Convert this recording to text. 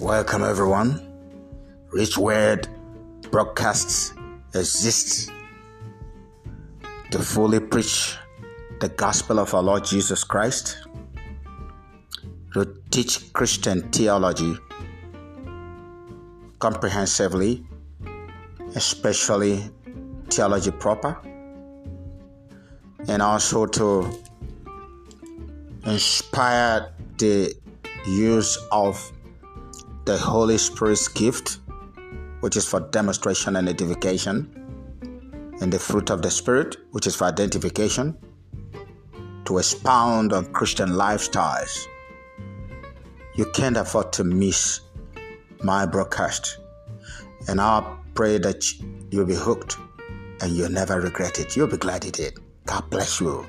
Welcome, everyone. Richword broadcasts exist to fully preach the gospel of our Lord Jesus Christ, to teach Christian theology comprehensively, especially theology proper, and also to inspire the use of the Holy Spirit's gift, which is for demonstration and edification, and the fruit of the Spirit, which is for identification, to expound on Christian lifestyles. You can't afford to miss my broadcast, and I pray that you'll be hooked and you'll never regret it. You'll be glad you did. God bless you.